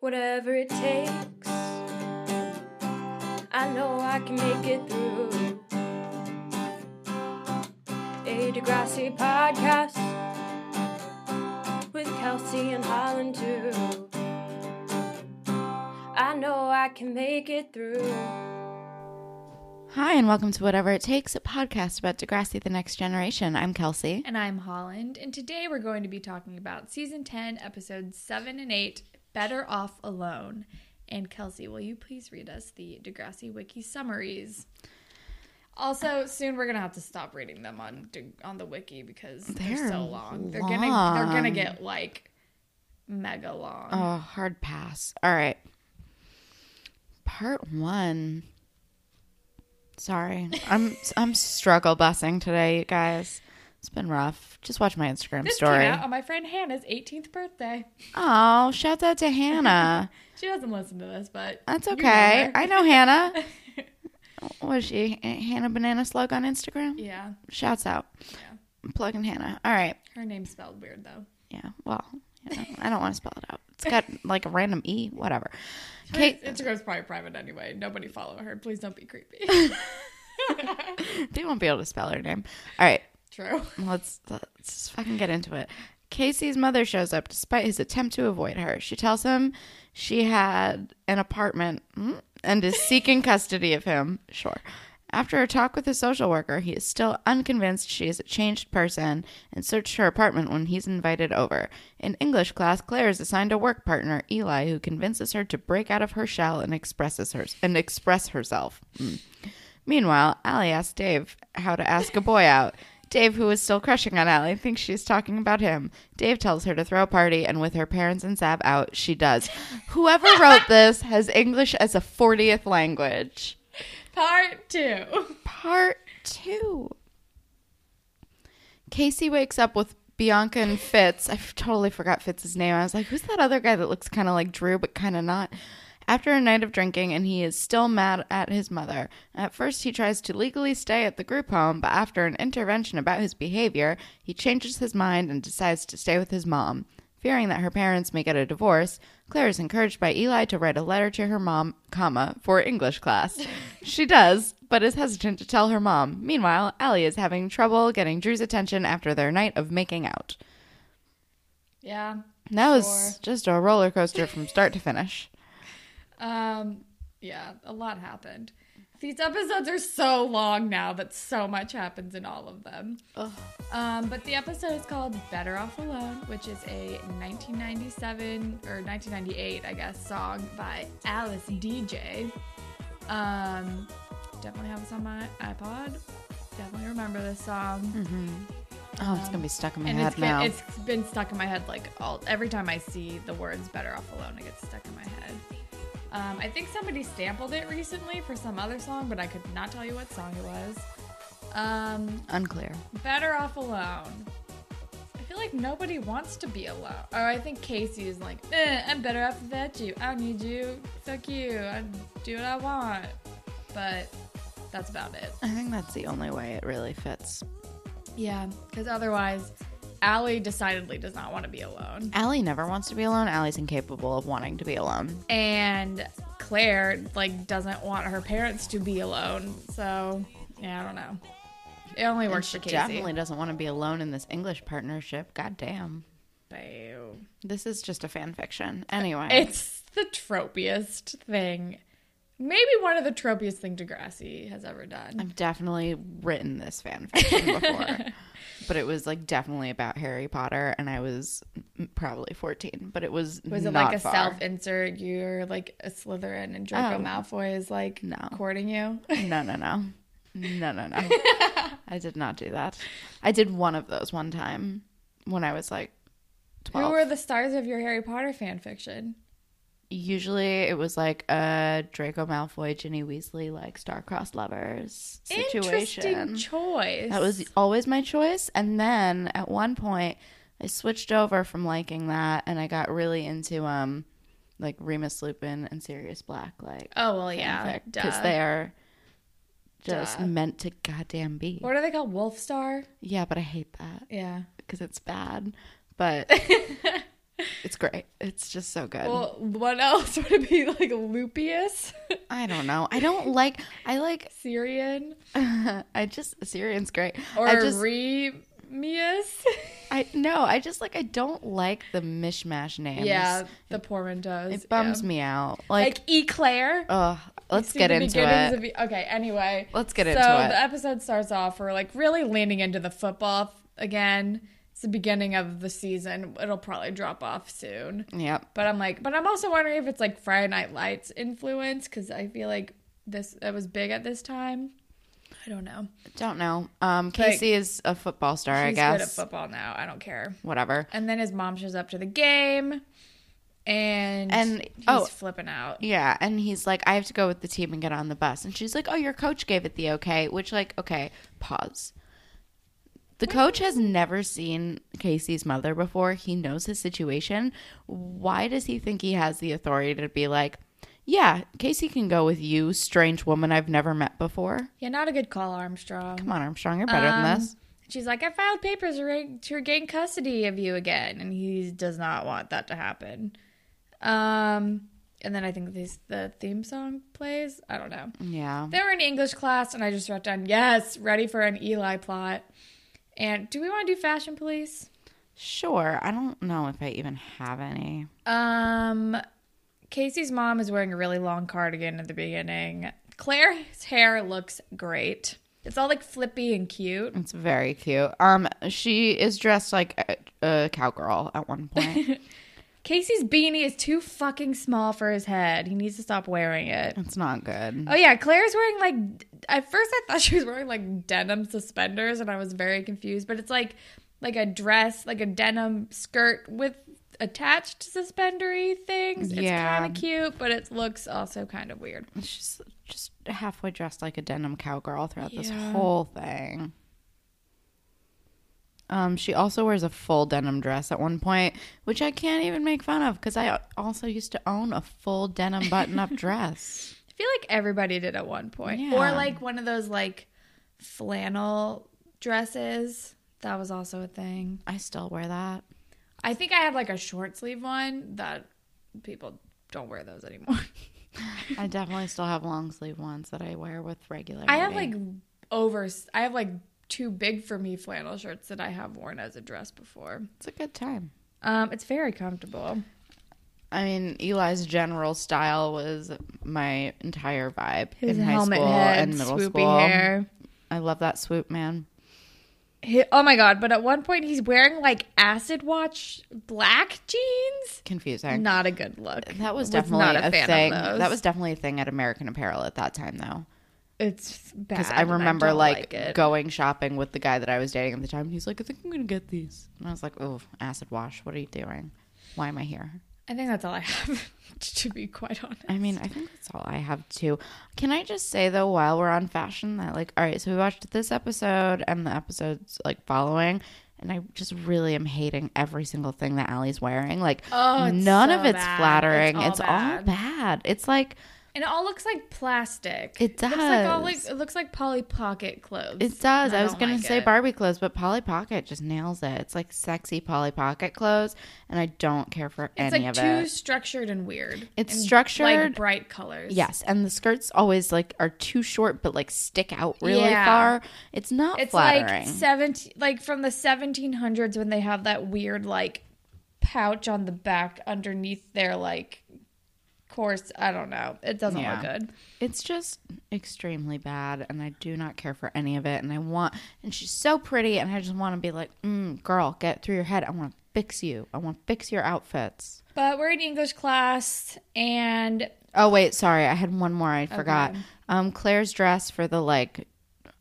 whatever it takes. I know I can make it through. A Degrassi podcast with Kelsey and Holland too. I know I can make it through. Hi, and welcome to Whatever It Takes, a podcast about Degrassi the Next Generation. I'm Kelsey. And I'm Holland, and today we're going to be talking about season 10, episodes 7 and 8, Better Off Alone. And Kelsey, will you please read us the Degrassi Wiki summaries? Also, soon we're gonna have to stop reading them on on the wiki because they're, They're so long. They're gonna they're gonna get like mega long. Oh, hard pass. All right. Part one. Sorry. I'm I'm struggle busing today, you guys. It's been rough. Just watch my Instagram this story. came out on my friend Hannah's 18th birthday. Oh, shout out to Hannah. She doesn't listen to this, but That's you know okay. I know Hannah. Was she Hannah Banana Slug on Instagram? yeah, Shouts out. yeah. Plugging Hannah. All right. Her name's spelled weird though. Yeah. Well, you know, I don't want to spell it out. It's got like a random E, whatever. Kate, Instagram's probably private anyway. Nobody follow her. Please don't be creepy. they won't be able to spell her name. All right. Let's let's fucking get into it. Casey's mother shows up despite his attempt to avoid her. She tells him she had an apartment hmm, and is seeking custody of him. Sure. After a talk with a social worker, he is still unconvinced she is a changed person and searched her apartment when he's invited over. In English class, Claire is assigned a work partner, Eli, who convinces her to break out of her shell and expresses her and express herself. Hmm. Meanwhile, Allie asks Dave how to ask a boy out. Dave, who is still crushing on Allie, thinks she's talking about him. Dave tells her to throw a party, and with her parents and Sav out, she does. Whoever wrote this has English as a 40th language. Part two. Part two. Casey wakes up with Bianca and Fitz. I totally forgot Fitz's name. I was like, who's that other guy that looks kind of like Drew, but kind of not? After a night of drinking, and he is still mad at his mother. At first, he tries to legally stay at the group home, but after an intervention about his behavior, he changes his mind and decides to stay with his mom. Fearing that her parents may get a divorce, Claire is encouraged by Eli to write a letter to her mom, comma, for English class. she does, but is hesitant to tell her mom. Meanwhile, Allie is having trouble getting Drew's attention after their night of making out. Yeah. That was just a roller coaster from start to finish. Um. Yeah. A lot happened. These episodes are so long now, but so much happens in all of them. Um, but the episode is called Better Off Alone, which is a 1997 or 1998, I guess, song by Alice Deejay. Um, definitely have this on my iPod. Definitely remember this song. Oh, it's gonna be stuck in my and head it's been, now. it's been stuck in my head like all every time I see the words "better off alone," it gets stuck in my head. Um, I think somebody sampled it recently for some other song, but I could not tell you what song it was. Um, Unclear. better off alone. I feel like nobody wants to be alone. Or I think Casey is like, eh, I'm better off without you. I don't need you. Fuck you. I do what I want. But that's about it. I think that's the only way it really fits. Yeah, because otherwise, Allie decidedly does not want to be alone. Allie never wants to be alone. Allie's incapable of wanting to be alone. and Claire like doesn't want her parents to be alone. So yeah, I don't know. It only works she for Casey. definitely doesn't want to be alone in this English partnership. God damn. Boo. This is just a fan fiction. Anyway. It's the tropiest thing. Maybe one of the tropiest thing Degrassi has ever done. I've definitely written this fan fiction before. but it was like definitely about Harry Potter and I was probably 14, but it was Was it like a far. self-insert? You're like a Slytherin, and Draco um, Oh. Malfoy is like No. courting you. No, no, no. No, no, no. I did not do that. I did one of those one time when I was like 12. Who were the stars of your Harry Potter fan fiction? Usually it was like a Draco Malfoy, Ginny Weasley, like star-crossed lovers situation. Interesting choice. That was always my choice. And then at one point, I switched over from liking that, and I got really into um, like Remus Lupin and Sirius Black, like Oh well, yeah, because they are just Duh. meant to goddamn be. What are they called? Wolf Star. Yeah, but I hate that Yeah. because it's bad. But It's great. It's just so good. Well, what else would it be like? Lupius, I don't know. I don't like. I like. Syrian, I just Syrian's great. or I just. Remius? I no. I just like. I don't like the mishmash names. yeah, the poor one does. It bums yeah. me out. Like, Like Eclare. ugh. Let's get into it. of okay, anyway. Let's get so into it. So the episode starts off, we're like really leaning into the football again. It's the beginning of the season. It'll probably drop off soon. Yep. But I'm like, but I'm also wondering if it's like Friday Night Lights influence because I feel like this it was big at this time. I don't know. Don't know. Um, Casey is a football star. I guess. good at football now. I don't care. Whatever. And then his mom shows up to the game, and And- he's oh. flipping out. Yeah, and he's like, I have to go with the team and get on the bus. And she's like, Oh, your coach gave it the okay. Which, like, okay, pause. The coach has never seen Casey's mother before. He knows his situation. Why does he think he has the authority to be like, Yeah, Casey can go with you, strange woman I've never met before? Yeah, not a good call, Armstrong. Come on, Armstrong, you're better than Um, this. She's like, I filed papers to to regain custody of you again, and he does not want that to happen. Um, and then I think this the theme song plays. I don't know. Yeah. They were in English class, and I just wrote down, yes, ready for an Eli plot. And do we want to do Fashion Police? Sure. I don't know if I even have any. Um, Casey's mom is wearing a really long cardigan at the beginning. Claire's hair looks great. It's all like flippy and cute. It's very cute. Um, she is dressed like a, a cowgirl at one point. Casey's beanie is too fucking small for his head. He needs to stop wearing it. it's not good. Oh yeah, Claire's wearing like at first I thought she was wearing like denim suspenders and I was very confused, but it's like like a dress, like a denim skirt with attached suspendery things. It's Yeah. kind of cute, but it looks also kind of weird. She's just halfway dressed like a denim cowgirl throughout this whole thing. Um, she also wears a full denim dress at one point, which I can't even make fun of because I also used to own a full denim button-up dress. I feel like everybody did at one point. Yeah. Or like one of those like flannel dresses. That was also a thing. I still wear that. I think I have like a short sleeve one that people don't wear those anymore. I definitely still have long sleeve ones that I wear with regular. I have like over I have like two big for me flannel shirts that I have worn as a dress before. it's a good time. Um it's very comfortable. I mean, Eli's general style was my entire vibe His in high helmet school head, and middle swoopy school. hair. I love that swoop, man. He- oh my god, but at one point he's wearing like acid watch black jeans. Confusing. Not a good look. That was Was definitely not a a, thing. That was definitely a thing at American Apparel at that time, though. It's bad. Because I remember don't like, going shopping with the guy that I was dating at the time. He's like, "I think I'm gonna get these," and I was like, "Oh, acid wash. What are you doing? Why am I here?" I think that's all I have to be quite honest. I mean, I think that's all I have too. Can I just say though, while we're on fashion, that like, all right, so we watched this episode and the episodes like following, and I just really am hating every single thing that Allie's wearing. Like, Oh, none so of it's bad. flattering. It's all It's all, bad. bad. It's like And it all looks like plastic. It looks like all does. like it looks like Polly Pocket clothes. it does. and I, was don't gonna say it. Barbie clothes, but Polly Pocket just nails it. It's like sexy Polly Pocket clothes, and I don't care for any. It's any like of too it. structured and weird. It's And, structured- like bright colors. Yes, and the skirts always like are too short, but like stick out really Yeah. far. It's not It's flattering. like seventeen, like from the seventeen hundreds when they have that weird like pouch on the back underneath their like course. I don't know. It doesn't Yeah. look good. It's just extremely bad, and I do not care for any of it. And I want, and she's so pretty, and I just want to be like, mm, girl, get through your head. I want to fix you. I want to fix your outfits. But we're in English class, and Oh wait, sorry, I had one more. I forgot. Okay. Um, Claire's dress for the like,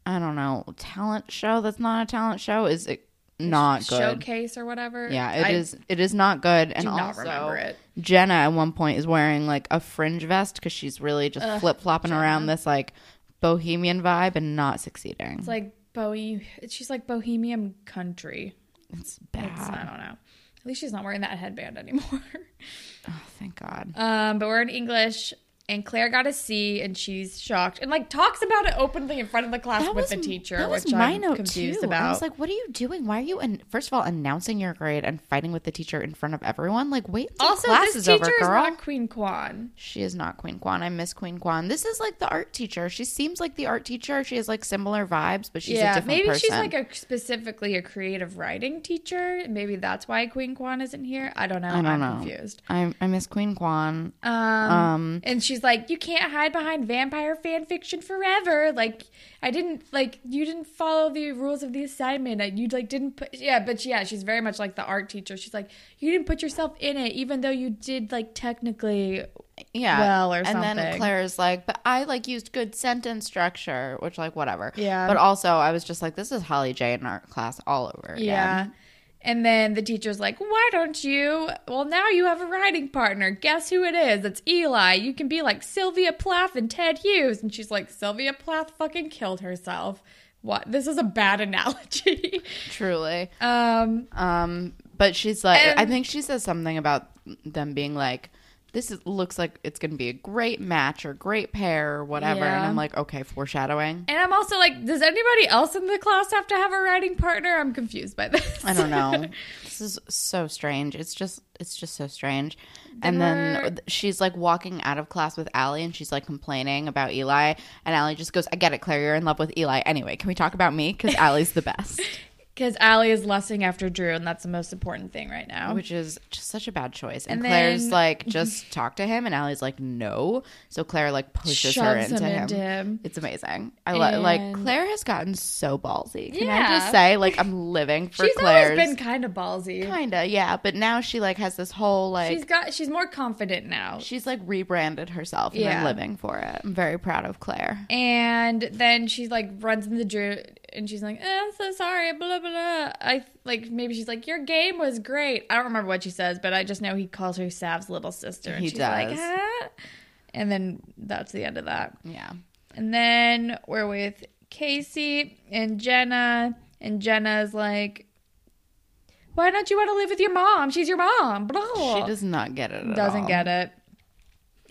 I don't know, talent show. That's not a talent show. Is it not good? showcase or whatever. Yeah, it I is. It is not good. And also, remember it. Jenna at one point is wearing like a fringe vest because she's really just flip flopping around this like bohemian vibe and not succeeding. It's like bohe. She's like bohemian country. It's bad. It's, I don't know. At least she's not wearing that headband anymore. oh, thank God. um, but we're in English, and Claire got a C, and she's shocked, and like talks about it openly in front of the class That with was the teacher, which I'm confused too. about. I was like, "What are you doing? Why are you?" And first of all, announcing your grade and fighting with the teacher in front of everyone. Like, wait also, class this is teacher over, is girl. not Queen Kwan. She is not Queen Kwan. I miss Queen Kwan. This is like the art teacher. She seems like the art teacher. She has like similar vibes, but she's a yeah, different maybe person. she's like a specifically a creative writing teacher. Maybe that's why Queen Kwan isn't here. I don't know. I don't am know. confused. I, I miss Queen Kwan. Um, Um, and she's like, you can't hide behind vampire fan fiction forever. Like, I didn't like you didn't follow the rules of the assignment. You like didn't put yeah, but yeah, she's very much like the art teacher. She's like, you didn't put yourself in it, even though you did like technically. yeah. well or something. and then. Claire's like, but I like used good sentence structure, which like whatever. Yeah. But also, I was just like, this is Holly J in art class all over. Again. Yeah. And then the teacher's like, why don't you? Well, now you have a writing partner. Guess who it is? It's Eli. You can be like Sylvia Plath and Ted Hughes. And she's like, Sylvia Plath fucking killed herself. What? This is a bad analogy. Truly. um, Um, but she's like, And- I think she says something about them being like, this is, looks like it's going to be a great match or great pair or whatever. And I'm like, okay, foreshadowing. and I'm also like, does anybody else in the class have to have a writing partner? I'm confused by this. I don't know. this is so strange. It's just, it's just so strange. and then she's like walking out of class with Allie, and she's like complaining about Eli, and Allie just goes, "I get it, Claire. You're in love with Eli. Anyway, can we talk about me? Because Allie's the best." Because Allie is lusting after Drew, and that's the most important thing right now. Which is just such a bad choice. And, And Claire's then- like, just talk to him, and Allie's like, no. So Claire like pushes her into him into him. It's amazing. I lo- like Claire has gotten so ballsy. Can I just say, like, I'm living for She's Claire's. always been kind of ballsy. Kinda, yeah. But now she like has this whole like she's got. She's more confident now. she's like rebranded herself and Yeah. I'm living for it. I'm very proud of Claire. And then she like runs into Drew and she's like, eh, I'm so sorry, blah blah blah. I like maybe she's like, Your game was great. I don't remember what she says, but I just know he calls her Sav's little sister. And He she's like, does. And then that's the end of that. Yeah. And then we're with Casey and Jenna, and Jenna's like, Why don't you want to live with your mom? She's your mom. Blah. She does not get it at doesn't all. get it.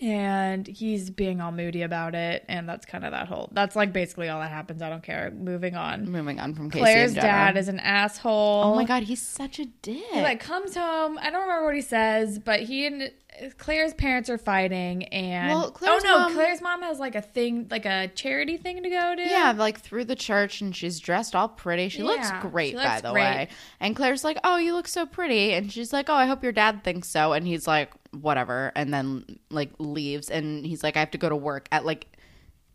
And he's being all moody about it, and that's kind of that whole. That's like basically all that happens. I don't care. Moving on. Moving on from Casey Claire's and Jenna. dad is an asshole. Oh my god, he's such a dick. He like comes home. I don't remember what he says, but he and Claire's parents are fighting, and Well, oh no, mom- Claire's mom has like a thing, like a charity thing to go to. yeah, like through the church, and she's dressed all pretty. She looks great, she by the great. way. And Claire's like, "Oh, you look so pretty," and she's like, "Oh, I hope your dad thinks so." And he's like, "Whatever," and then like leaves, and he's like, "I have to go to work at like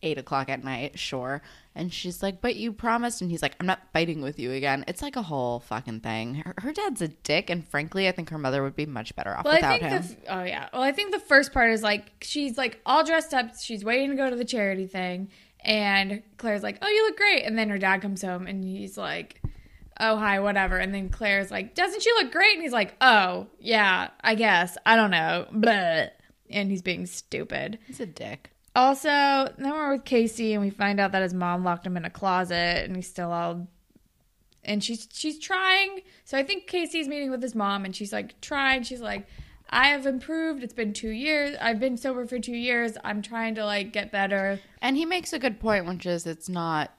eight o'clock at night." Sure, and she's like, "But you promised," and he's like, "I'm not fighting with you again." It's like a whole fucking thing. Her, her dad's a dick, and frankly, I think her mother would be much better off Well, I without think him. the oh yeah. Well, I think the first part is like she's like all dressed up. She's waiting to go to the charity thing, and Claire's like, "Oh, you look great." And then her dad comes home, and he's like, "Oh, hi, whatever." And then Claire's like, "Doesn't she look great?" And he's like, "Oh, yeah, I guess. I don't know." Blah. And he's being stupid. he's a dick. Also, then we're with Casey, and we find out that his mom locked him in a closet, and he's still all. And she's she's trying. So I think Casey's meeting with his mom, and she's like trying. She's like, I have improved. It's been two years. I've been sober for two years. I'm trying to like get better. And he makes a good point, which is it's not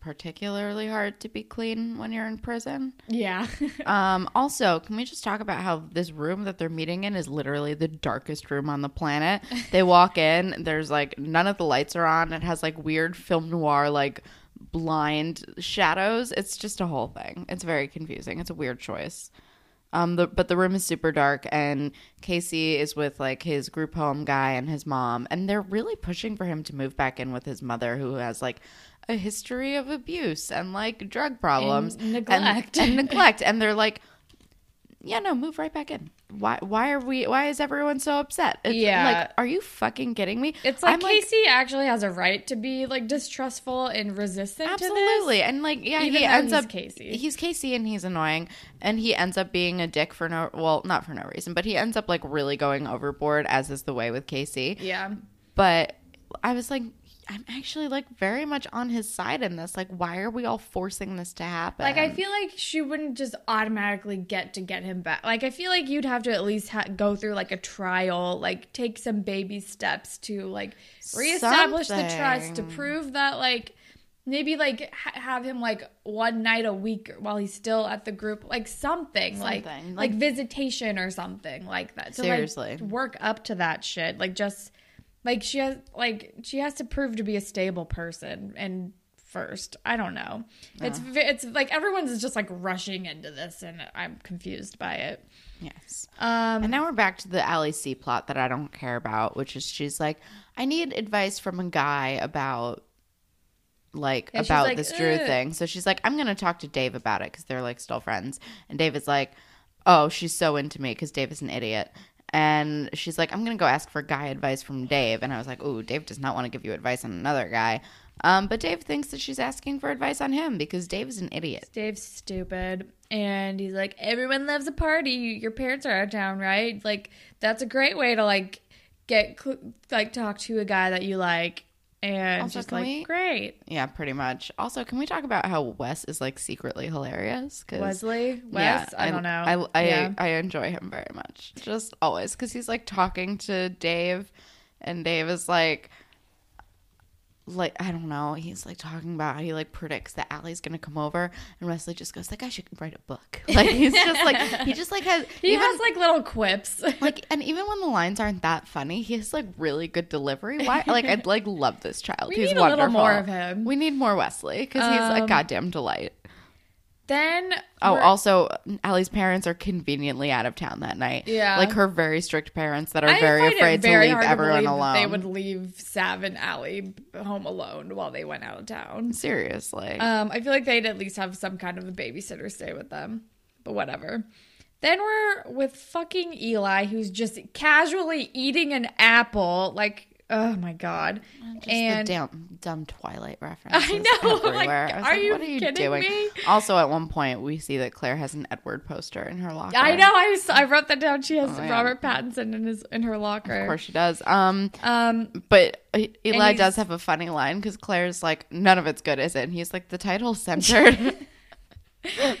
particularly hard to be clean when you're in prison. Yeah. Um, also, can we just talk about how this room that they're meeting in is literally the darkest room on the planet? They walk in, there's like none of the lights are on. It has like weird film noir, like blind shadows. It's just a whole thing. It's very confusing. It's a weird choice. Um, the, but the room is super dark, and Casey is with like his group home guy and his mom, and they're really pushing for him to move back in with his mother, who has like a history of abuse and like drug problems And neglect. and, and neglect, and they're like, "Yeah, no, move right back in. Why? Why are we? Why is everyone so upset? It's Yeah. like, are you fucking kidding me? It's like I'm Casey actually has a right to be like distrustful and resistant Absolutely. to this. And like yeah, Even he ends he's up Casey. He's Casey and he's annoying and he ends up being a dick for no well, not for no reason, but he ends up like really going overboard as is the way with Casey. Yeah. But I was like I'm actually like very much on his side in this. Like, why are we all forcing this to happen? Like I feel like she wouldn't just automatically get to get him back. Like I feel like you'd have to at least ha- go through like a trial, like take some baby steps to like reestablish the trust to prove that like maybe like ha- have him like one night a week while he's still at the group, like something, like Something. like Like- visitation or something like that. To, Seriously. like, work up to that shit. Like just like she has like she has to prove to be a stable person and first i don't know it's it's like everyone's just like rushing into this and i'm confused by it yes. um And now we're back to the Allie C plot that I don't care about, which is she's like, I need advice from a guy about like about like, this Drew "Ugh." thing. So she's like, I'm gonna talk to Dave about it because they're like still friends. And Dave is like, Oh, she's so into me because Dave is an idiot. And she's like, I'm gonna go ask for guy advice from Dave. And I was like, Ooh, Dave does not want to give you advice on another guy. Um, but Dave thinks that she's asking for advice on him because Dave is an idiot. dave's stupid and he's like everyone loves a party your parents are out of town right like that's a great way to like get like talk to a guy that you like and Also, just like we- great Yeah, pretty much. Also, can we talk about how Wes is like secretly hilarious? 'Cause- wesley wes i, don't know I I, yeah. I enjoy him very much. Just always because he's like talking to Dave, and Dave is like, like I don't know. He's like talking about how he like predicts that Allie's gonna come over, and Wesley just goes, "That guy should write a book." Like he's just like he just like has he even, has like little quips like and even when the lines aren't that funny, he has like really good delivery. Why? Like I'd like love this child. We he's need a little more of him. We need more Wesley because he's a Um, goddamn delight. Then Oh, we're- also, Allie's parents are conveniently out of town that night. Yeah. like her very strict parents that are I very afraid very to leave everyone that alone. They would leave Sav and Allie home alone while they went out of town. Seriously, Um, I feel like they'd at least have some kind of a babysitter stay with them, but whatever. Then we're with fucking Eli, who's just casually eating an apple. Like, oh my god! just and the dumb, dumb Twilight reference. I know, like. I are like, you what are you kidding doing? me? Also, at one point, we see that Claire has an Edward poster in her locker. I know I I wrote that down. She has Oh, yeah. Robert Pattinson in his in her locker. Of course, she does. Um, Um, but Eli does have a funny line because Claire's like, "None of it's good, is it?" And he's like, "The title's censored."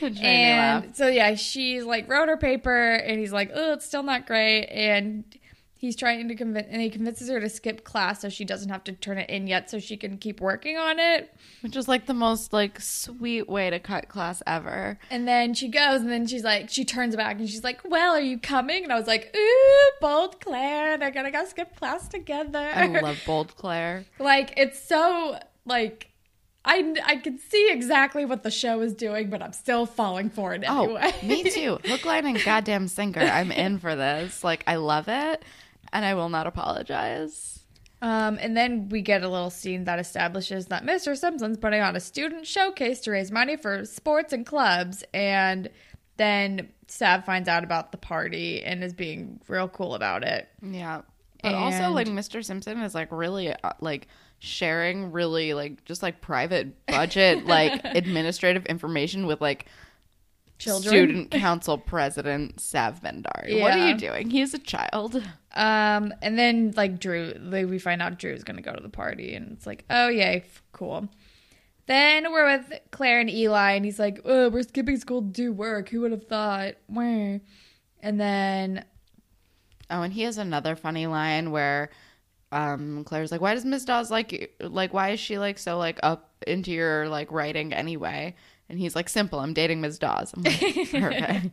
Which made me laugh. and so yeah, she's like wrote her paper, and he's like, "Oh, it's still not great," and he's trying to convince, and he convinces her to skip class so she doesn't have to turn it in yet, so she can keep working on it. Which is like the most like sweet way to cut class ever. And then she goes, and then she's like, she turns back, and she's like, "Well, are you coming?" And I was like, "Ooh, bold Claire, they're gonna go skip class together." I love bold Claire. like it's so like. I, I can see exactly what the show is doing, but I'm still falling for it Oh, anyway. me too. Hook, line, and goddamn sinker. I'm in for this. Like, I love it, and I will not apologize. Um, and then we get a little scene that establishes that Mr. Simpson's putting on a student showcase to raise money for sports and clubs. And then Sav finds out about the party and is being real cool about it. Yeah, but also like Mr. Simpson is like really uh, like sharing really like just like private budget like administrative information with like Children. student council president Sav Bhandari. What are you doing? He's a child. Um, and then like Drew, like, we find out Drew's gonna go to the party, and it's like, oh yay, f- cool. Then we're with Claire and Eli, and he's like, oh, we're skipping school to do work. Who would have thought? Wah. And then Oh, and he has another funny line where um Claire's like, "Why does Miss Dawes like you? Like, why is she like so like up into your like writing anyway?" And he's like, "Simple. I'm dating Ms. Dawes." I'm like, perfect.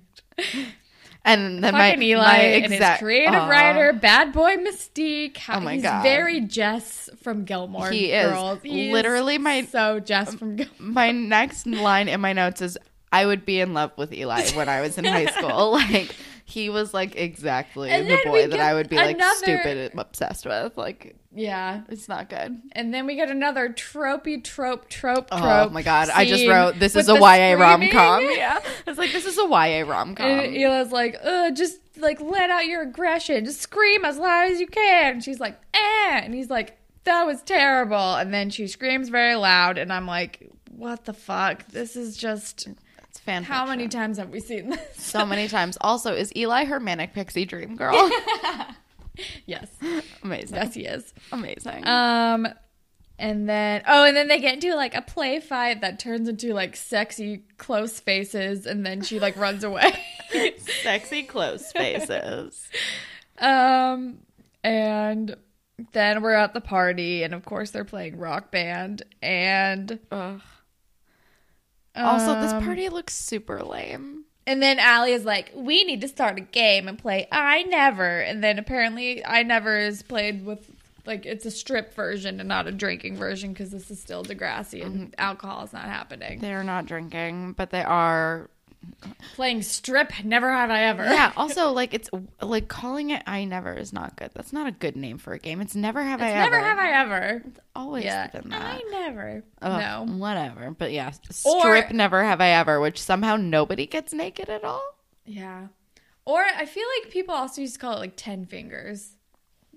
And then my, Eli my and his exact creative Aw. writer, bad boy Mystique. How, Oh my he's God. very Jess from Gilmore He is. Girls. He Literally my- so Jess from Gilmore. my next line in my notes is I would be in love with Eli when I was in high school. Like he was like exactly And the boy that I would be like another- stupid and obsessed with. Like Yeah, it's not good. and then we get another tropey trope trope trope. Oh my god! I just wrote this is a YA rom com. Yeah, it's like this is a YA rom com. And Eli's like, uh, just like let out your aggression, just scream as loud as you can. And she's like, eh, and he's like, that was terrible. And then she screams very loud, and I'm like, what the fuck? This is just fan. how many times have we seen this? So many times. Also, is Eli her manic pixie dream girl? yes, Amazing. yes, he is. Amazing. Um, And then oh, and then they get into like a play fight that turns into like sexy close faces, and then she like runs away. Sexy close faces. um, and then we're at the party, and of course they're playing rock band, and Ugh. Also, this um, party looks super lame. And then Allie is like, "We need to start a game and play I Never." And then apparently, I Never is played with like it's a strip version and not a drinking version because this is still Degrassi and alcohol is not happening. They are not drinking, but they are. Playing strip, never have I ever. Yeah. Also, like it's like calling it "I never" is not good. That's not a good name for a game. It's never have I ever never ever. have I ever. always Yeah, been that. I never. Ugh, no. whatever. But yeah, Or- strip never have I ever, which somehow nobody gets naked at all. Yeah. Or I feel like people also used to call it like ten fingers.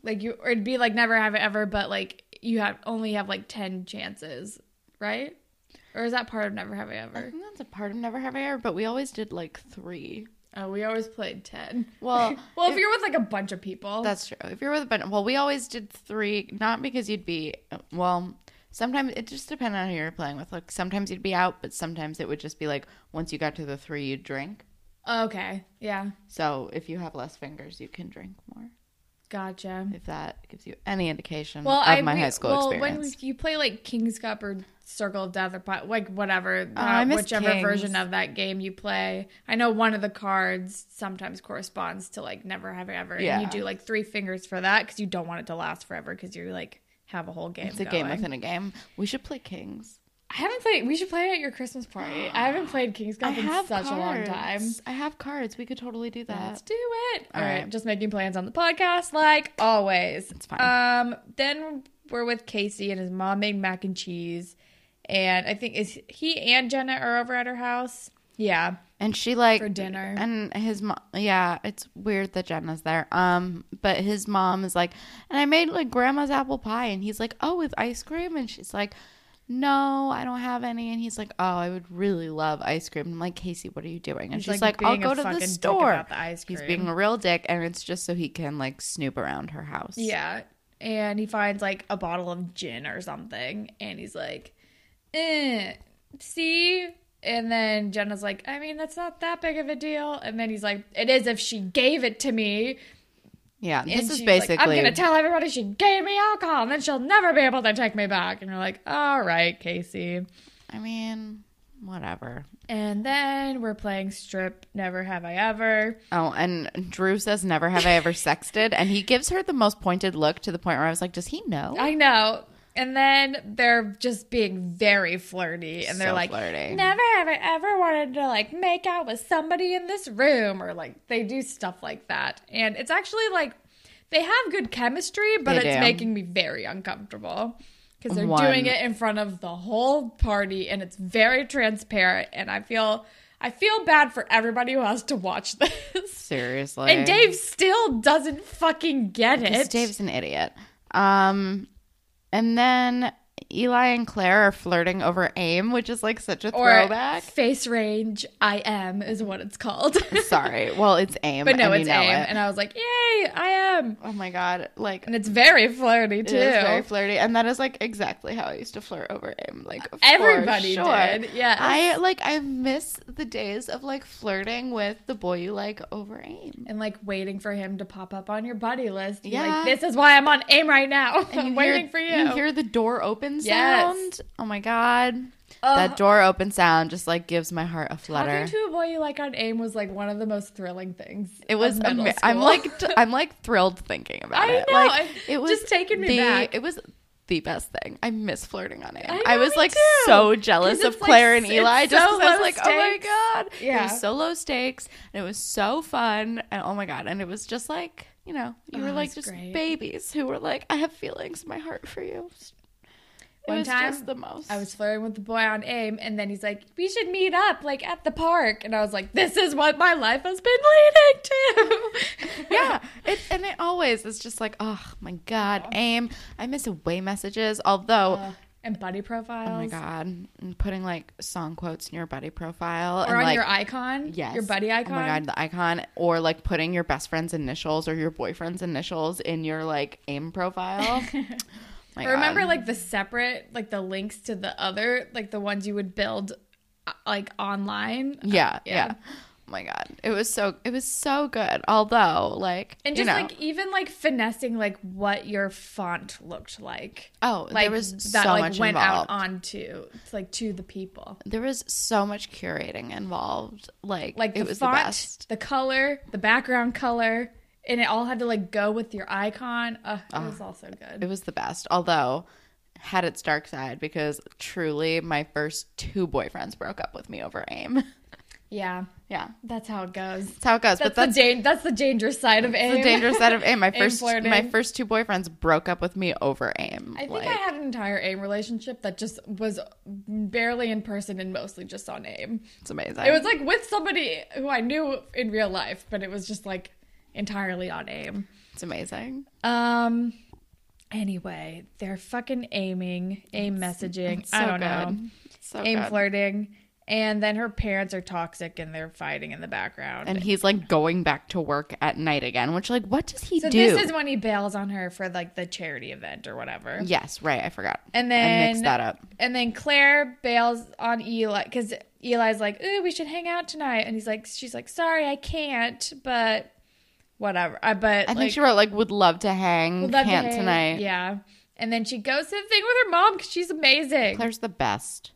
Like you, or it'd be like never have I ever, but like you have only have like ten chances, right? Or is that part of never have I Ever? I think that's a part of never have I ever, but we always did like three. Oh, we always played ten. Well, Well, if you're with like a bunch of people, That's true. If you're with a bunch, well, we always did three, not because you'd be, well, sometimes it just depended on who you're playing with. Like sometimes you'd be out, but sometimes it would just be like once you got to the three, you'd drink. okay, yeah, So if you have less fingers, you can drink more. Gotcha. If that gives you any indication Well, of I my we- high school well, experience. when you play like King's Cup or Circle of Death or like whatever, Oh, uh, whichever Kings. version of that game you play, I know one of the cards sometimes corresponds to like never have ever, Yeah. and you do like three fingers for that because you don't want it to last forever because you like have a whole game. it's a going. game within a game. We should play Kings. I haven't played. We should play it at your Christmas party. I haven't played King's I Cup in have such a long time. I have cards. We could totally do that. Let's do it. All All right. right. Just making plans on the podcast, like always. It's fine. Um, then we're with Casey and his mom made mac and cheese, and I think is he and Jenna are over at her house. Yeah, And she like for dinner. And his mom, yeah, it's weird that Jenna's there. Um, but his mom is like, and I made like grandma's apple pie, and he's like, oh, with ice cream, and she's like, no, I don't have any, and he's like, oh, I would really love ice cream. I'm like, Casey, what are you doing? And He's, she's like, like, I'll go to the store. about the ice He's being a real dick, and it's just so he can like snoop around her house. yeah, and he finds like a bottle of gin or something, and he's like, eh, see. And then Jenna's like, I mean, that's not that big of a deal. And then he's like, it is if she gave it to me. Yeah. And This is basically. like, I'm gonna tell everybody she gave me alcohol, and then she'll never be able to take me back. And you're like, all right, Casey. I mean, whatever. And then we're playing strip. Never have I ever. Oh, and Drew says, "Never have I ever sexted," and he gives her the most pointed look to the point where I was like, "Does he know?" I know. And then they're just being very flirty, and they're like, flirty. "Never have I ever wanted to like make out with somebody in this room," or like they do stuff like that. And it's actually like they have good chemistry, but They it's do. making me very uncomfortable because they're One- doing it in front of the whole party, and it's very transparent. And I feel I feel bad for everybody who has to watch this. Seriously. And Dave still doesn't fucking get it. Dave's an idiot. Um, and then Eli and Claire are flirting over AIM, which is like such a or throwback. face range I am is what it's called. Sorry. Well, it's AIM. but no, it's aim. it. And I was like, yay, I am. oh my god! Like And it's very flirty too. is very flirty, and that is like exactly how I used to flirt over AIM. Like Everybody sure. did, yeah. I like I miss the days of like flirting with the boy you like over AIM. and like waiting for him to pop up on your buddy list. Yeah. Like, this is why I'm on aim right now. I'm waiting hear, for you. You hear the door open Yes. sound. Oh my god. Ugh. that door open sound just like gives my heart a flutter. Talking to a boy you like on AIM was like one of the most thrilling things. it was ama- I'm like t- I'm like thrilled thinking about I it. know, Like it was just taking me the, back. It was the best thing. I miss flirting on AIM. I I, know, was like too. so jealous of it's, like, Claire and Eli just so I was like, oh my stakes. god. It Yeah. was so low stakes and it was so fun and oh my god. And it was just like, you know, you Oh, were like just great. babies who were like, I have feelings in my heart for you. It One was time, the most. I was flirting with the boy on AIM, and then he's like, "We should meet up, like at the park." And I was like, "This is what my life has been leading to." yeah, it and it always is just like, oh my god, aim. I miss away messages. Although, Uh, and buddy profiles. oh my god, and putting like song quotes in your buddy profile Or and on like your icon, yes, your buddy icon. Oh my god, the icon, or like putting your best friend's initials or your boyfriend's initials in your like aim profile. My I remember God. like the separate, like the links to the other, like the ones you would build uh, like online. yeah, yeah. yeah. Oh my god, it was so it was so good. Although, like, And you just know, like even like finessing like what your font looked like. oh, Like there was that so like much went involved. out onto like to the people. there was so much curating involved. Like, Like the it was font, the best. the color, the background color, and it all had to like go with your icon. Uh, it was all so good. It was the best. Although, had its dark side because truly, my first two boyfriends broke up with me over AIM. yeah, yeah, that's how it goes. that's how it goes. That's, but that's the dan- that's the dangerous side of AIM. the dangerous side of AIM. My AIM first, flirting. my first two boyfriends broke up with me over AIM. I think like, I had an entire AIM relationship that just was barely in person and mostly just on AIM. it's amazing. It was like with somebody who I knew in real life, but it was just like entirely on AIM. it's amazing. Um. Anyway, they're fucking aiming, aim messaging. So I don't know, good. So aim good. flirting, and then her parents are toxic and they're fighting in the background. And he's like going back to work at night again, which like what does he so do? this is when he bails on her for like the charity event or whatever. yes, right. I forgot. And I then mixed that up. And then Claire bails on Eli because Eli's like, "Ooh, we should hang out tonight," and he's like, "She's like, sorry, I can't, but whatever." I but I like, think she wrote like would love to hang, would love to can't hang- tonight. Yeah. And then she goes to the thing with her mom because she's amazing. Claire's the best.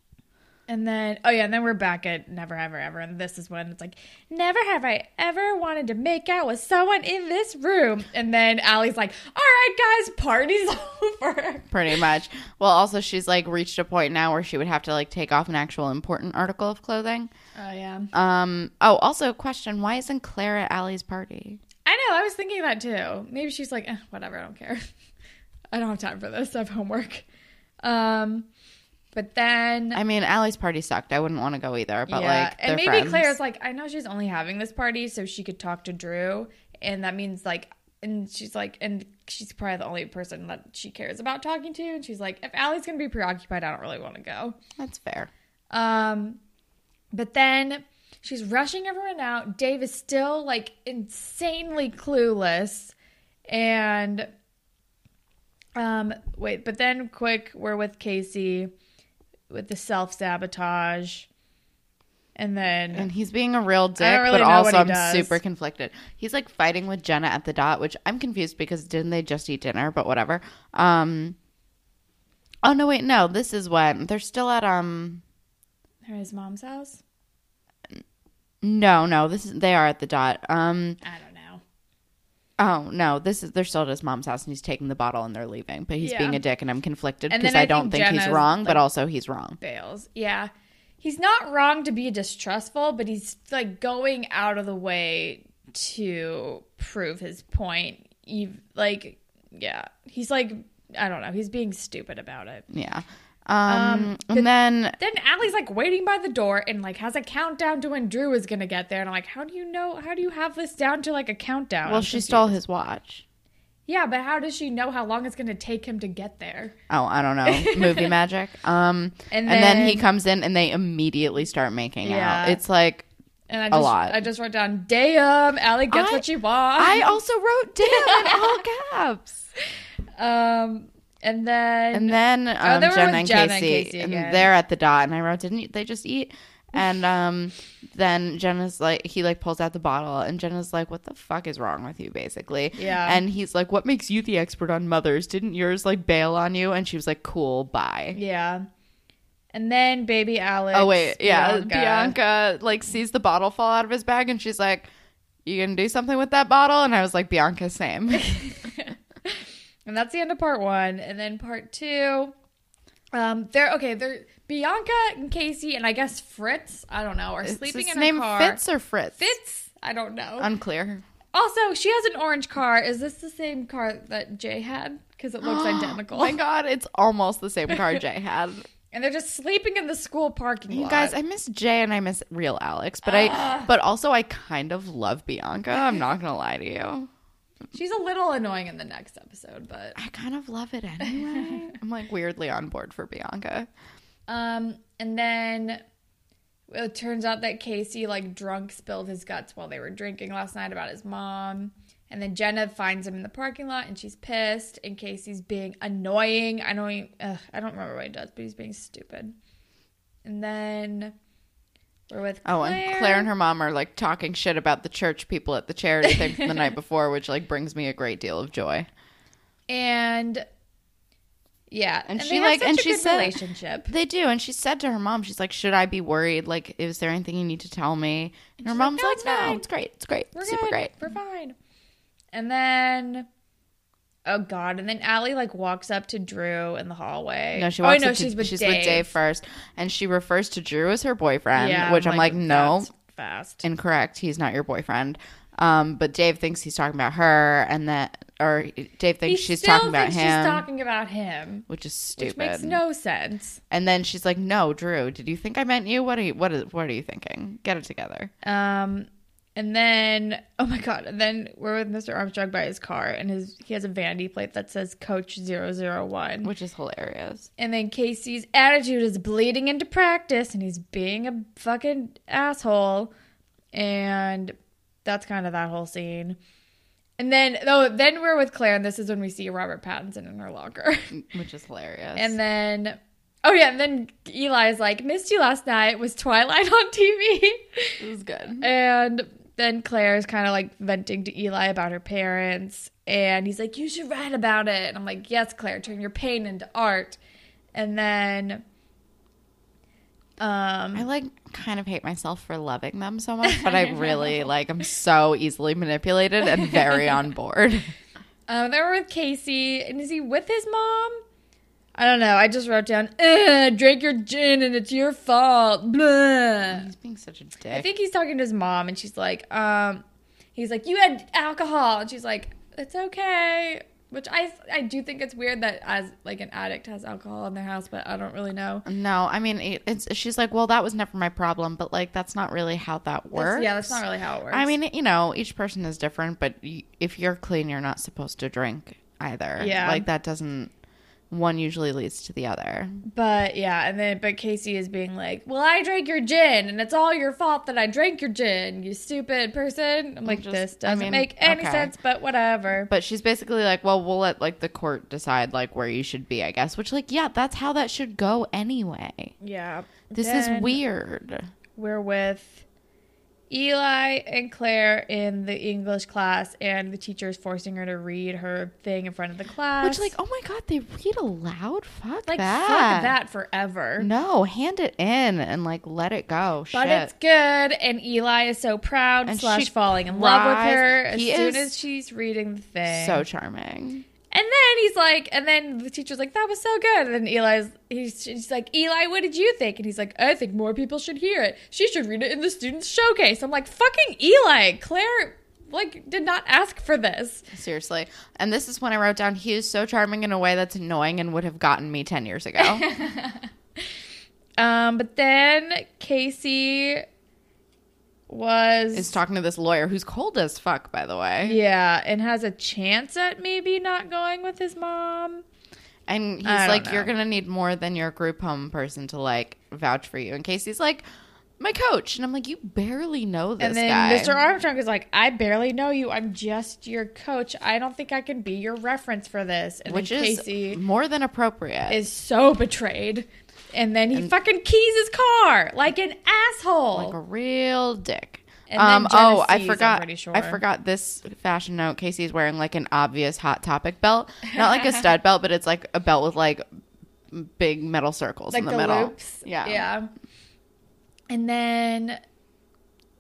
And then, oh yeah, and then we're back at Never Ever Ever, and this is when it's like, Never have I ever wanted to make out with someone in this room. And then Allie's like, All right, guys, party's over. Pretty much. Well, also she's like reached a point now where she would have to like take off an actual important article of clothing. Oh yeah, Um. Oh, also question: Why isn't Claire at Allie's party? I know. I was thinking that too. Maybe she's like, eh, whatever, I don't care. I don't have time for this. I have homework. Um, but then I mean, Allie's party sucked. I wouldn't want to go either. But yeah, like, and maybe friends. Claire's like, I know she's only having this party so she could talk to Drew, and that means like, and she's like, and she's probably the only person that she cares about talking to, and she's like, if Allie's gonna be preoccupied, I don't really want to go. That's fair. Um, but then she's rushing everyone out. Dave is still like insanely clueless, and um, wait, but then quick, we're with Casey with the self sabotage, and then And he's being a real dick, really but also I'm does. super conflicted. He's like fighting with Jenna at the dot, which I'm confused because didn't they just eat dinner? But whatever. Um. Oh no! Wait, no. This is when they're still at um. At his mom's house? No, no. This is they are at the dot. Um. I don't know. Oh no, this is they're still at his mom's house and he's taking the bottle and they're leaving, but he's Yeah. being a dick and I'm conflicted And because then I I don't think think, he's Jenna's, wrong, but like- also he's wrong. Bales. Yeah. He's not wrong to be distrustful, but he's like going out of the way to prove his point. You Like, yeah. He's like, I don't know. He's being stupid about it. Yeah. Um, but- and then Then Allie's like waiting by the door and like has a countdown to when Drew is gonna get there. And I'm like, how do you know? How do you have this down to like a countdown? well, I'm she confused. stole his watch. Yeah, but how does she know how long it's gonna take him to get there? Oh, I don't know. Movie magic. Um And and, then, he comes in and they immediately start making Yeah. out. It's like And I just, lot. I just wrote down, "Damn, Allie gets I- what she wants." I also wrote down in all caps. Um, and then And then um, Oh, we're Jenna with and and Casey, Casey and they're at the dot, and I wrote, didn't they just eat? And um, then Jenna's like, he like pulls out the bottle, and Jenna's like, "What the fuck is wrong with you?" Basically, Yeah. And he's like, "What makes you the expert on mothers? Didn't yours like bail on you?" And she was like, "Cool, bye." yeah, and then baby Alex. Oh wait, yeah. Bianca. Bianca like sees the bottle fall out of his bag, and she's like, "You gonna do something with that bottle?" And I was like, "Bianca, same." and that's the end of part one. And then part two, um, they're okay. They're Bianca and Casey, and I guess Fritz. I don't know, are Is sleeping in name a car. Fitz or Fritz? Fitz. I don't know. Unclear. also, she has an orange car. Is this the same car that Jay had? Because it looks identical. Oh my god, it's almost the same car Jay had. And they're just sleeping in the school parking You lot. guys, I miss Jay and I miss real Alex, but I but also I kind of love Bianca. I'm not gonna lie to you. She's a little annoying in the next episode, but I kind of love it anyway. I'm like weirdly on board for Bianca. um and then it turns out that Casey like drunk spilled his guts while they were drinking last night about his mom. And then Jenna finds him in the parking lot and she's pissed. And Casey's being annoying. I don't, ugh, I don't remember what he does, but he's being stupid. And then we're with Claire. Oh, and Claire and her mom are like talking shit about the church people at the charity thing from the night before, which like brings me a great deal of joy. And yeah, And they she, like- and a she said- relationship. They do, and she said to her mom, she's like, "Should I be worried? Like, is there anything you need to tell me?" And her she's like, mom's "No, like, "No, it's great, it's great, We're super good. great." We're fine. And then, oh god! And then Allie like walks up to Drew in the hallway. No, she Walks oh, no, up to- she's with she's Dave. with Dave first, and she refers to Drew as her boyfriend, Yeah, which I'm like, no, that's fast. incorrect. He's not your boyfriend. Um, but Dave thinks he's talking about her, and that, or Dave He thinks she's still talking about him, She's talking about him, which is stupid. which makes no sense. and then she's like, "No, Drew, did you think I meant you? What are you? What is? What are you thinking? Get it together." Um, and then oh my god! And then we're with Mr. Armstrong by his car, and his he has a vanity plate that says Coach 001. Which is hilarious. And then Casey's attitude is bleeding into practice, and he's being a fucking asshole. And that's kind of that whole scene. And then, though, then we're with Claire, and this is when we see Robert Pattinson in her locker. Which is hilarious. and then, oh yeah, and then Eli's like, "Missed you last night. Was Twilight on TV?" it was good. And then Claire's kind of like venting to Eli about her parents. And he's like, You should write about it. And I'm like, Yes, Claire, turn your pain into art. And then um I like kind of hate myself for loving them so much, but I really like I'm so easily manipulated and very on board. um, they were with Casey. And is he with his mom? I don't know. I just wrote down, drink your gin and it's your fault. Blah. He's being such a dick. I think he's talking to his mom, and she's like, um, he's like, you had alcohol, and she's like, it's okay. Which I I do think it's weird that as like an addict has alcohol in their house, but I don't really know. no, I mean it, it's she's like, well, that was never my problem, but like that's not really how that works. That's- yeah, that's not really how it works. I mean, you know, each person is different, but y- if you're clean, you're not supposed to drink either. Yeah. like that doesn't. One usually leads to the other. but yeah, and then but Casey is being like, well, I drank your gin, and it's all your fault that I drank your gin, you stupid person. I'm like, just- this doesn't mean, make any okay. sense, but whatever. But she's basically like, well, we'll let like the court decide like where you should be, I guess. Which like, yeah, that's how that should go anyway. yeah, This Then- is weird. we're with Eli and Claire in the English class, and the teacher is forcing her to read her thing in front of the class. Which like, oh my god, they read aloud. Fuck like that. fuck that forever. No, hand it in and like let it go. But Shit. it's good, and Eli is so proud And slash falling in love with her as He soon as she's reading the thing. so charming. And then he's like, and then the teacher's like, that was so good. And then Eli's, he's, she's like, Eli, what did you think? And he's like, I think more people should hear it. She should read it in the students' showcase. I'm like, fucking Eli, Claire, like, did not ask for this. Seriously. And this is when I wrote down he is so charming in a way that's annoying and would have gotten me 10 years ago. Um, but then Casey was, is talking to this lawyer who's cold as fuck, by the way. yeah, and has a chance at maybe not going with his mom. And he's like, know. you're to need more than your group home person to like vouch for you. And Casey's like, my coach. And I'm like, you barely know this and then guy. Mr. Armstrong is like, I barely know you. I'm just your coach. I don't think I can be your reference for this. And which then is Casey more than appropriate. is so betrayed. And then he fucking keys his car like an asshole. like a real dick. And um, oh, I forgot. sure. I forgot this fashion note. Casey's wearing like an obvious hot topic belt, not like a stud belt, but it's like a belt with like big metal circles like in the, the, middle. loops. Yeah. Yeah. And then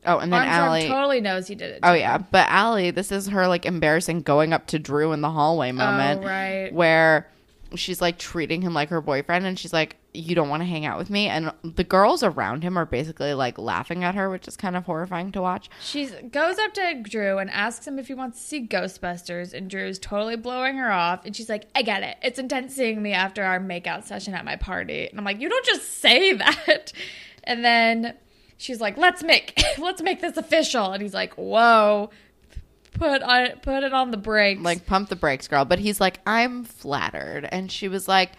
Oh, and then Armstrong Allie. totally knows he did it. oh yeah, but Allie, this is her like embarrassing going up to Drew in the hallway moment, Oh, right. where she's like treating him like her boyfriend, and she's like, "You don't want to hang out with me," and the girls around him are basically like laughing at her, which is kind of horrifying to watch. She goes up to Drew and asks him if he wants to see Ghostbusters, and Drew's totally blowing her off. And she's like, I get it. It's intense seeing me after our makeout session at my party. And I'm like, you don't just say that. And then she's like, let's make let's make this official. And he's like, whoa, put on put it on the brakes. like pump the brakes girl but he's like i'm flattered and she was like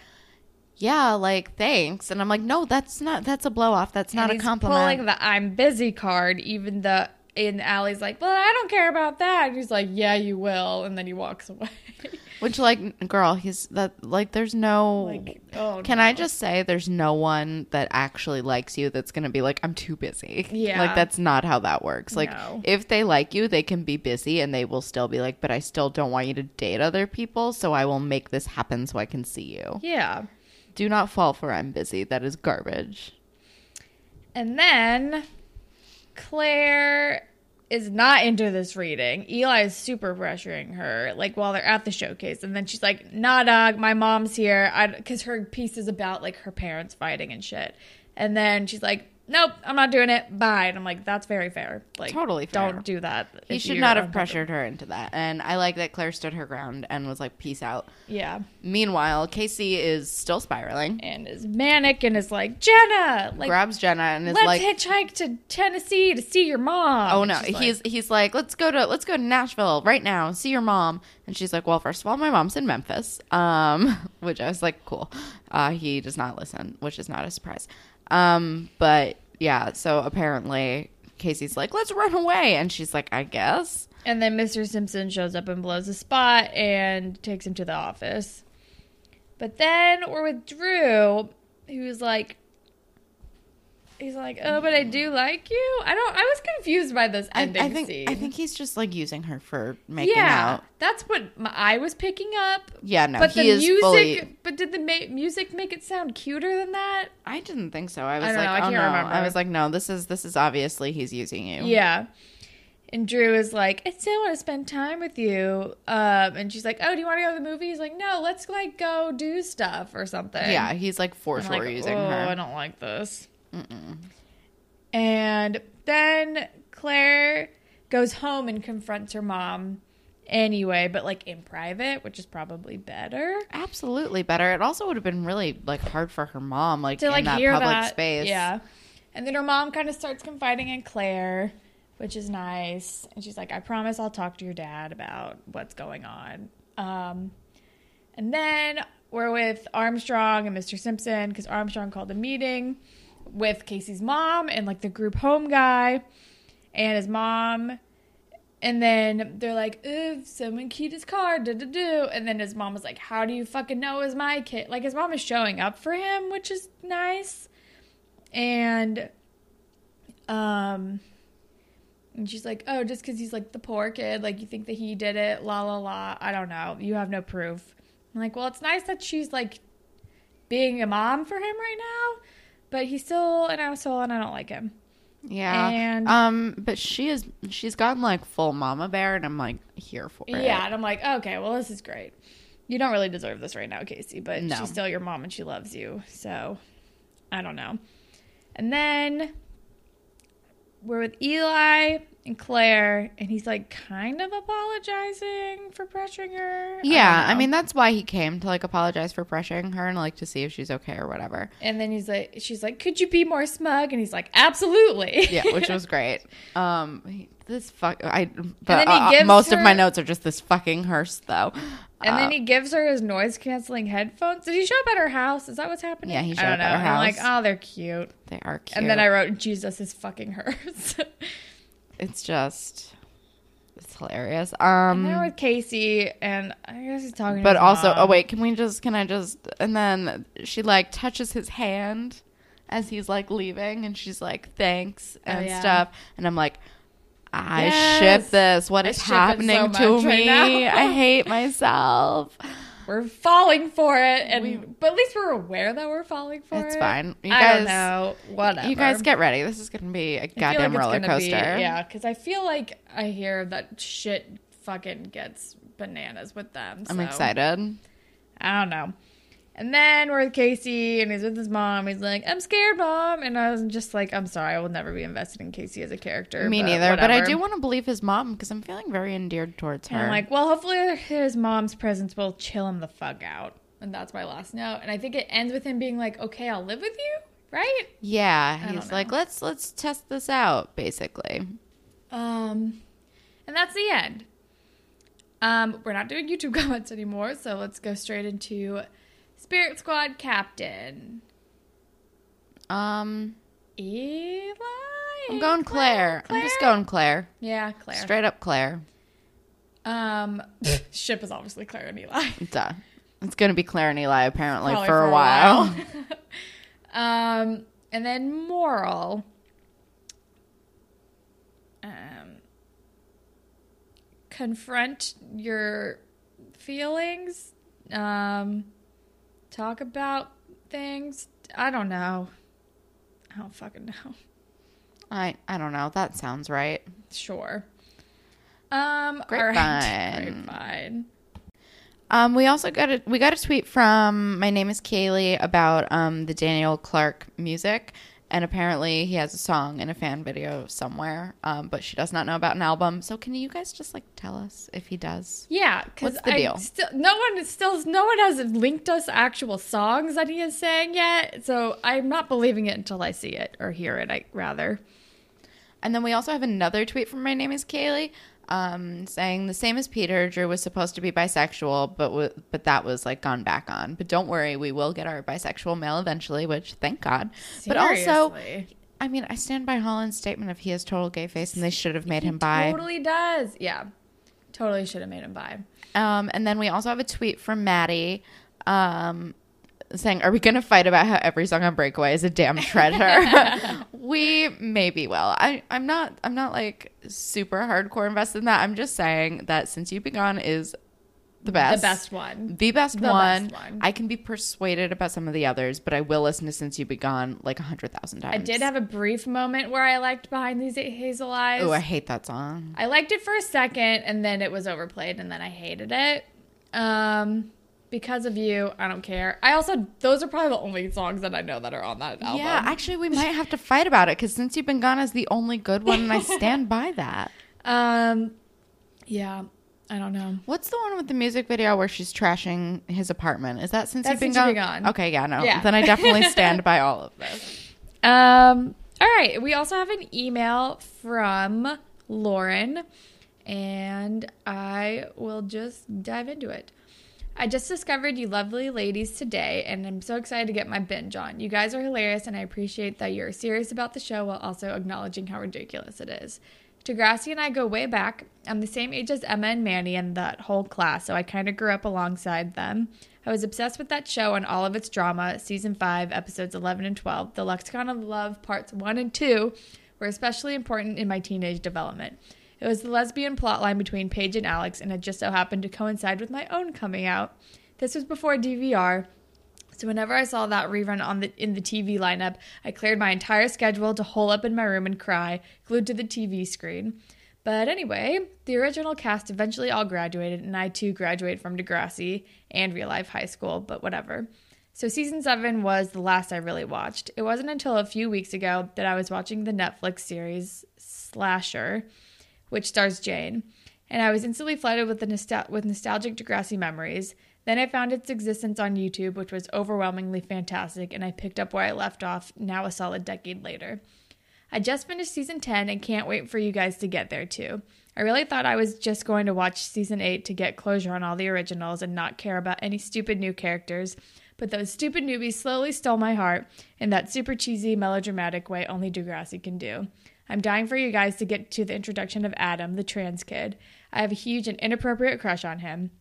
yeah like thanks and i'm like no that's not that's a blow off that's And not a compliment." Pulling the I'm busy card, even though and Allie's like, "Well, I don't care about that." And he's like, "Yeah, you will," and then he walks away. Which, like, girl, he's that. Like, there's no. like, oh, Can no. I just say there's no one that actually likes you that's going to be like, I'm too busy. Yeah. Like, that's not how that works. Like, No. if they like you, they can be busy and they will still be like, but I still don't want you to date other people. So I will make this happen so I can see you. Yeah. Do not fall for I'm busy. That is garbage. And then Claire is not into this reading. Eli is super pressuring her, like while they're at the showcase, and then she's like, "Nah, dog, my mom's here," because her piece is about like her parents fighting and shit. And then she's like, "Nope, I'm not doing it. Bye." And I'm like, "That's very fair. Like, Totally fair. Don't do that. He should not have pressured her into that. And I like that Claire stood her ground and was like, peace out. Yeah, Meanwhile, Casey is still spiraling, and is manic and is like, "Jenna, like, grabs Jenna and is like let's like, hitchhike to Tennessee to see your mom." Oh no, she's like- he's he's like, let's go to let's go to Nashville right now and see your mom. And she's like, well, first of all, my mom's in Memphis, um, which I was like, cool. Uh, he does not listen, which is not a surprise. Um, but yeah, so apparently Casey's like, let's run away, and she's like, I guess. And then Mr. Simpson shows up and blows a spot and takes him to the office. But then we're with Drew, who's like, he's like, oh, but I do like you. I don't. I was confused by this ending I think scene. I think he's just like using her for making yeah, out. that's what my, I was picking up. Yeah, no, but he the music, fully. but did the ma- music make it sound cuter than that? I didn't think so. I was don't like, know, I oh can't no. remember. I was like, no, this is this is obviously he's using you. Yeah. And Drew is like, I still want to spend time with you. Um, and she's like, Oh, do you want to go to the movie? He's like, No, let's like go do stuff or something. Yeah, he's like for I'm sure like, using oh, her. I don't like this. And then Claire goes home and confronts her mom anyway, but like in private, which is probably better. Absolutely better. It also would have been really like hard for her mom, like to in like that hear public that. space. Yeah. And then her mom kind of starts confiding in Claire, which is nice. And she's like, I promise I'll talk to your dad about what's going on. Um, and then we're with Armstrong and Mr. Simpson because Armstrong called a meeting with Casey's mom and like the group home guy and his mom. And then they're like, if someone keyed his car, da da do. And then his mom was like, How do you fucking know it was my kid? Like his mom is showing up for him, which is nice. And um and she's like, Oh, just because he's like the poor kid, like you think that he did it, la la la. I don't know. You have no proof. I'm like, Well, it's nice that she's like being a mom for him right now, but he's still an asshole and I don't like him. Yeah. And- um, but she is she's gotten like full mama bear and I'm like here for it. Yeah, and I'm like, okay, well, this is great. You don't really deserve this right now, Casey, but No. she's still your mom and she loves you. So, I don't know. And then we're with Eli and Claire, and he's like kind of apologizing for pressuring her. Yeah, don't I, mean that's why he came to like apologize for pressuring her and like to see if she's okay or whatever. and then he's like, she's like, could you be more smug? And he's like, absolutely. Yeah, which was great. Um, this fuck I. But uh, most of my notes are just this fucking hearse though. And Uh, then he gives her his noise canceling headphones. Did he show up at her house? Is that what's happening? Yeah, he showed up know. at her And I'm like, oh, they're cute. they are cute. And then I wrote, Jesus is fucking hers. it's just it's hilarious. Um, with Casey, and I guess he's talking. to but also, mom. oh wait, can we just? Can I just? And then she like touches his hand as he's like leaving, and she's like, "Thanks" Oh, and yeah. stuff. And I'm like. I Yes. ship this. What I is it so happening to right me? I hate myself. We're falling for it, and We- but at least we're aware that we're falling for It's it. It's fine. You I guys, don't know. Whatever. you guys get ready. This is going to be a goddamn like roller coaster. Be, yeah, because I feel like I hear that shit fucking gets bananas with them. I'm excited. I don't know. And then we're with Casey, and he's with his mom. He's like, "I'm scared, mom," and I was just like, "I'm sorry, I will never be invested in Casey as a character." Me but neither, but I do want to believe his mom because I'm feeling very endeared towards her. And I'm like, well, hopefully his mom's presence will chill him the fuck out. And that's my last note. And I think it ends with him being like, okay, I'll live with you, right? yeah, he's like, let's let's test this out, basically. Um, and that's the end. Um, we're not doing YouTube comments anymore, so let's go straight into Spirit Squad Captain Um, Eli. I'm going Claire. I'm just going Claire. Yeah, Claire. Straight up Claire. Um, ship is obviously Claire and Eli. Duh. It's gonna be Claire and Eli apparently Probably for, a while. um, and then moral. Um, confront your feelings. Um, talk about things. I don't know. I don't fucking know. I I don't know. That sounds right. Sure. Um, Grapevine. right. Grapevine. Um, we also got a we got a tweet from my name is Kaylee about um the Daniel Clark music, and apparently he has a song in a fan video somewhere. Um, but she does not know about an album. So can you guys just like tell us if he does? Yeah, because What's the deal? Still, no one is still no one has linked us actual songs that he is saying yet. So I'm not believing it until I see it or hear it. I rather. And then we also have another tweet from my name is Kaylee, um, saying the same as Peter. Drew was supposed to be bisexual, but w- but that was like gone back on. But don't worry, we will get our bisexual male eventually, which thank God. Seriously. But also, I mean, I stand by Holland's statement of he has total gay face, and they should have made He him bi. Totally does. Yeah, totally should have made him bi. Um, and then we also have a tweet from Maddie. Um, saying, "Are we going to fight about how every song on Breakaway is a damn treasure?" we maybe will. I I'm not I'm not like super hardcore invested in that. I'm just saying that since you've been gone is the best, The best one. the best The one. best one. I can be persuaded about some of the others, but I will listen to Since You've Been Gone like a hundred thousand times. I did have a brief moment where I liked Behind These Hazel Eyes. Oh, I hate that song. I liked it for a second and then it was overplayed and then I hated it. Um because of you, I don't care. I also those are probably the only songs that I know that are on that album. Yeah, actually, we might have to fight about it because Since You've Been Gone is the only good one, and I stand by that. um yeah, I don't know. What's the one with the music video where she's trashing his apartment? Is that since That's you've been Since You've gone? Been Gone. Okay, yeah, no. Yeah. Then I definitely stand by all of this. Um all right, we also have an email from Lauren and I will just dive into it. I just discovered you lovely ladies today, and I'm so excited to get my binge on. You guys are hilarious, and I appreciate that you're serious about the show while also acknowledging how ridiculous it is. Degrassi and I go way back. I'm the same age as Emma and Manny and that whole class, so I kind of grew up alongside them. I was obsessed with that show and all of its drama. Season 5, episodes 11 and 12, The Lexicon of Love, parts 1 and 2, were especially important in my teenage development. It was the lesbian plotline between Paige and Alex, and it just so happened to coincide with my own coming out. This was before DVR, so whenever I saw that rerun on the in the TV lineup, I cleared my entire schedule to hole up in my room and cry, glued to the TV screen. But anyway, the original cast eventually all graduated, and I too graduated from Degrassi and real life high school, but whatever. So season seven was the last I really watched. It wasn't until a few weeks ago that I was watching the Netflix series Slasher, which stars Jane, and I was instantly flooded with nostal- with nostalgic Degrassi memories. Then I found its existence on YouTube, which was overwhelmingly fantastic, and I picked up where I left off now a solid decade later. I just finished season 10 and can't wait for you guys to get there too. I really thought I was just going to watch season 8 to get closure on all the originals and not care about any stupid new characters, but those stupid newbies slowly stole my heart in that super cheesy, melodramatic way only Degrassi can do. I'm dying for you guys to get to the introduction of Adam, the trans kid. I have a huge and inappropriate crush on him.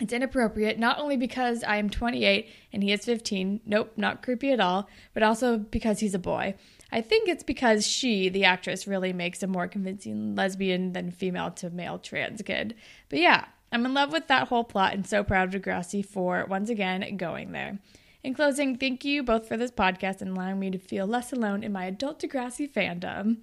It's inappropriate not only because I am 28 and he is 15, nope, not creepy at all, but also because he's a boy. I think it's because she, the actress, really makes a more convincing lesbian than female to male trans kid. But yeah, I'm in love with that whole plot and so proud of Degrassi for, once again, going there. In closing, thank you both for this podcast and allowing me to feel less alone in my adult Degrassi fandom.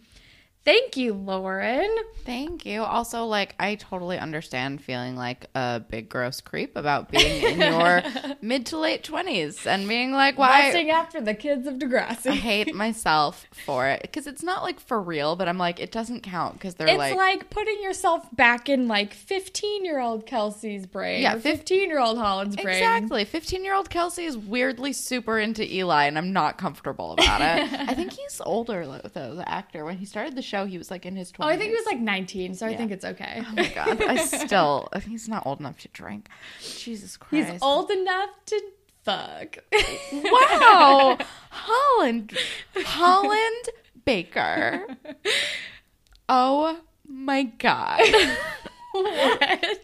Thank you, Lauren. Thank you. Also, like, I totally understand feeling like a big gross creep about being in your mid to late twenties and being like, why? Lusting after the kids of Degrassi. I hate myself for it because it's not like for real, but I'm like, it doesn't count because they're It's like, like, putting yourself back in like 15 year old Kelsey's brain. Yeah, 15 year old Holland's brain. Exactly. 15 year old Kelsey is weirdly super into Eli, and I'm not comfortable about it. I think he's older, though, the actor. When he started the show, he was like in his 20s. Oh, I think he was like 19, so I think it's okay. Oh my God. I still, he's not old enough to drink. Jesus Christ. He's old enough to fuck. Wow. Holland. Holland Baker. oh my god.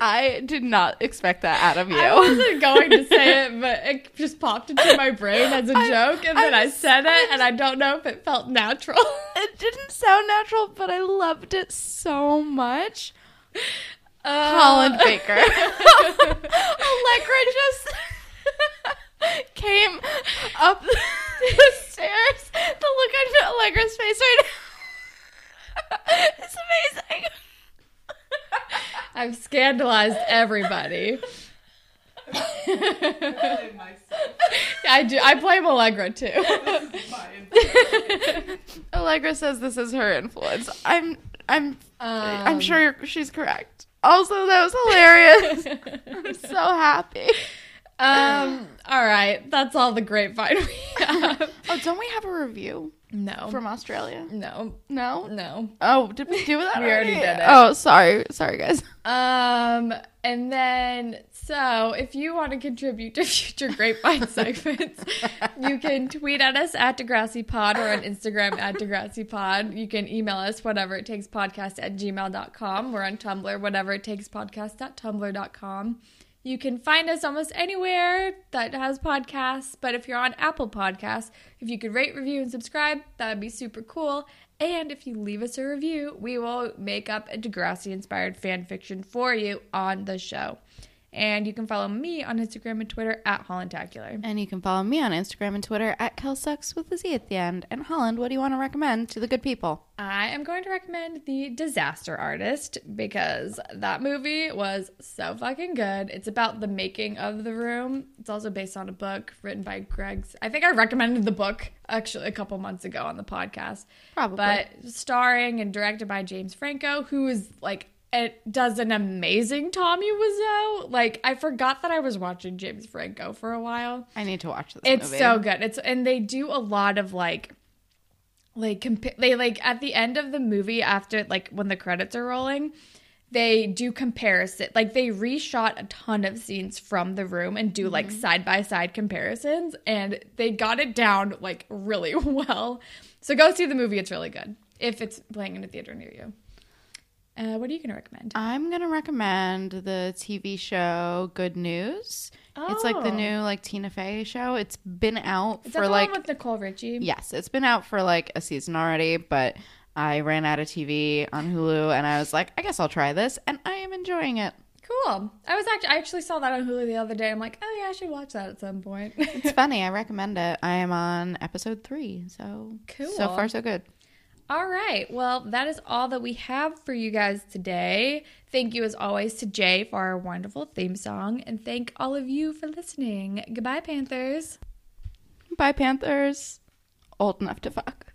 I did not expect that out of you. I wasn't going to say it, but it just popped into my brain as a I- joke, and then I'm I said it, and I don't know if it felt natural. it didn't sound natural, but I loved it so much. Uh, Holland Baker. Allegra just came up the stairs. The look on Allegra's face right now. It's amazing. I've scandalized everybody. I do. I blame Allegra too. Allegra says this is her influence. I'm I'm I'm Um, sure you're, she's correct. Also, that was hilarious. I'm so happy. Um. All right. That's all the grapevine we have. Oh, don't we have a review No. from Australia? no. No. No. Oh, did we do that? We already did it. Oh, sorry, sorry, guys. Um, and then, so if you want to contribute to future Grapevine segments, you can tweet at us at Degrassi Pod or on Instagram at Degrassi Pod. You can email us whatever it takes podcast at gmail.com. We're on Tumblr, whatever it takes podcast at tumblr.com. You can find us almost anywhere that has podcasts, but if you're on Apple Podcasts, if you could rate, review, and subscribe, that would be super cool. And if you leave us a review, we will make up a Degrassi inspired fan fiction for you on the show. And you can follow me on Instagram and Twitter at Hollandtacular. And you can follow me on Instagram and Twitter at Kelsucks with a Z at the end. And Holland, what do you want to recommend to the good people? I am going to recommend The Disaster Artist because that movie was so fucking good. It's about the making of the room. It's also based on a book written by Greg's. I think I recommended the book actually a couple months ago on the podcast. Probably. But starring and directed by James Franco, who is like it does an amazing Tommy Wiseau. Like I forgot that I was watching James Franco for a while. I need to watch this It's movie. so good. It's and they do a lot of like like compa- they like at the end of the movie after like when the credits are rolling they do comparison like they reshot a ton of scenes from the room and do like side by side comparisons and they got it down like really well so go see the movie it's really good if it's playing in a theater near you uh, what are you gonna recommend I'm gonna recommend the TV show Good News. Oh. It's like the Oh. new like Tina Fey show. It's been out is that for the like one with nicole richie yes, it's been out for like a season already, but I ran out of TV on Hulu and I was like, I guess I'll try this, and I am enjoying it. cool i was actually i actually saw that on hulu the other day i'm like oh yeah i should watch that at some point It's funny. I recommend it. I am on episode three, so Cool. So far, so good. All right. Well, that is all that we have for you guys today. Thank you, as always, to Jay for our wonderful theme song. And thank all of you for listening. Goodbye, Panthers. Bye, Panthers. Old enough to fuck.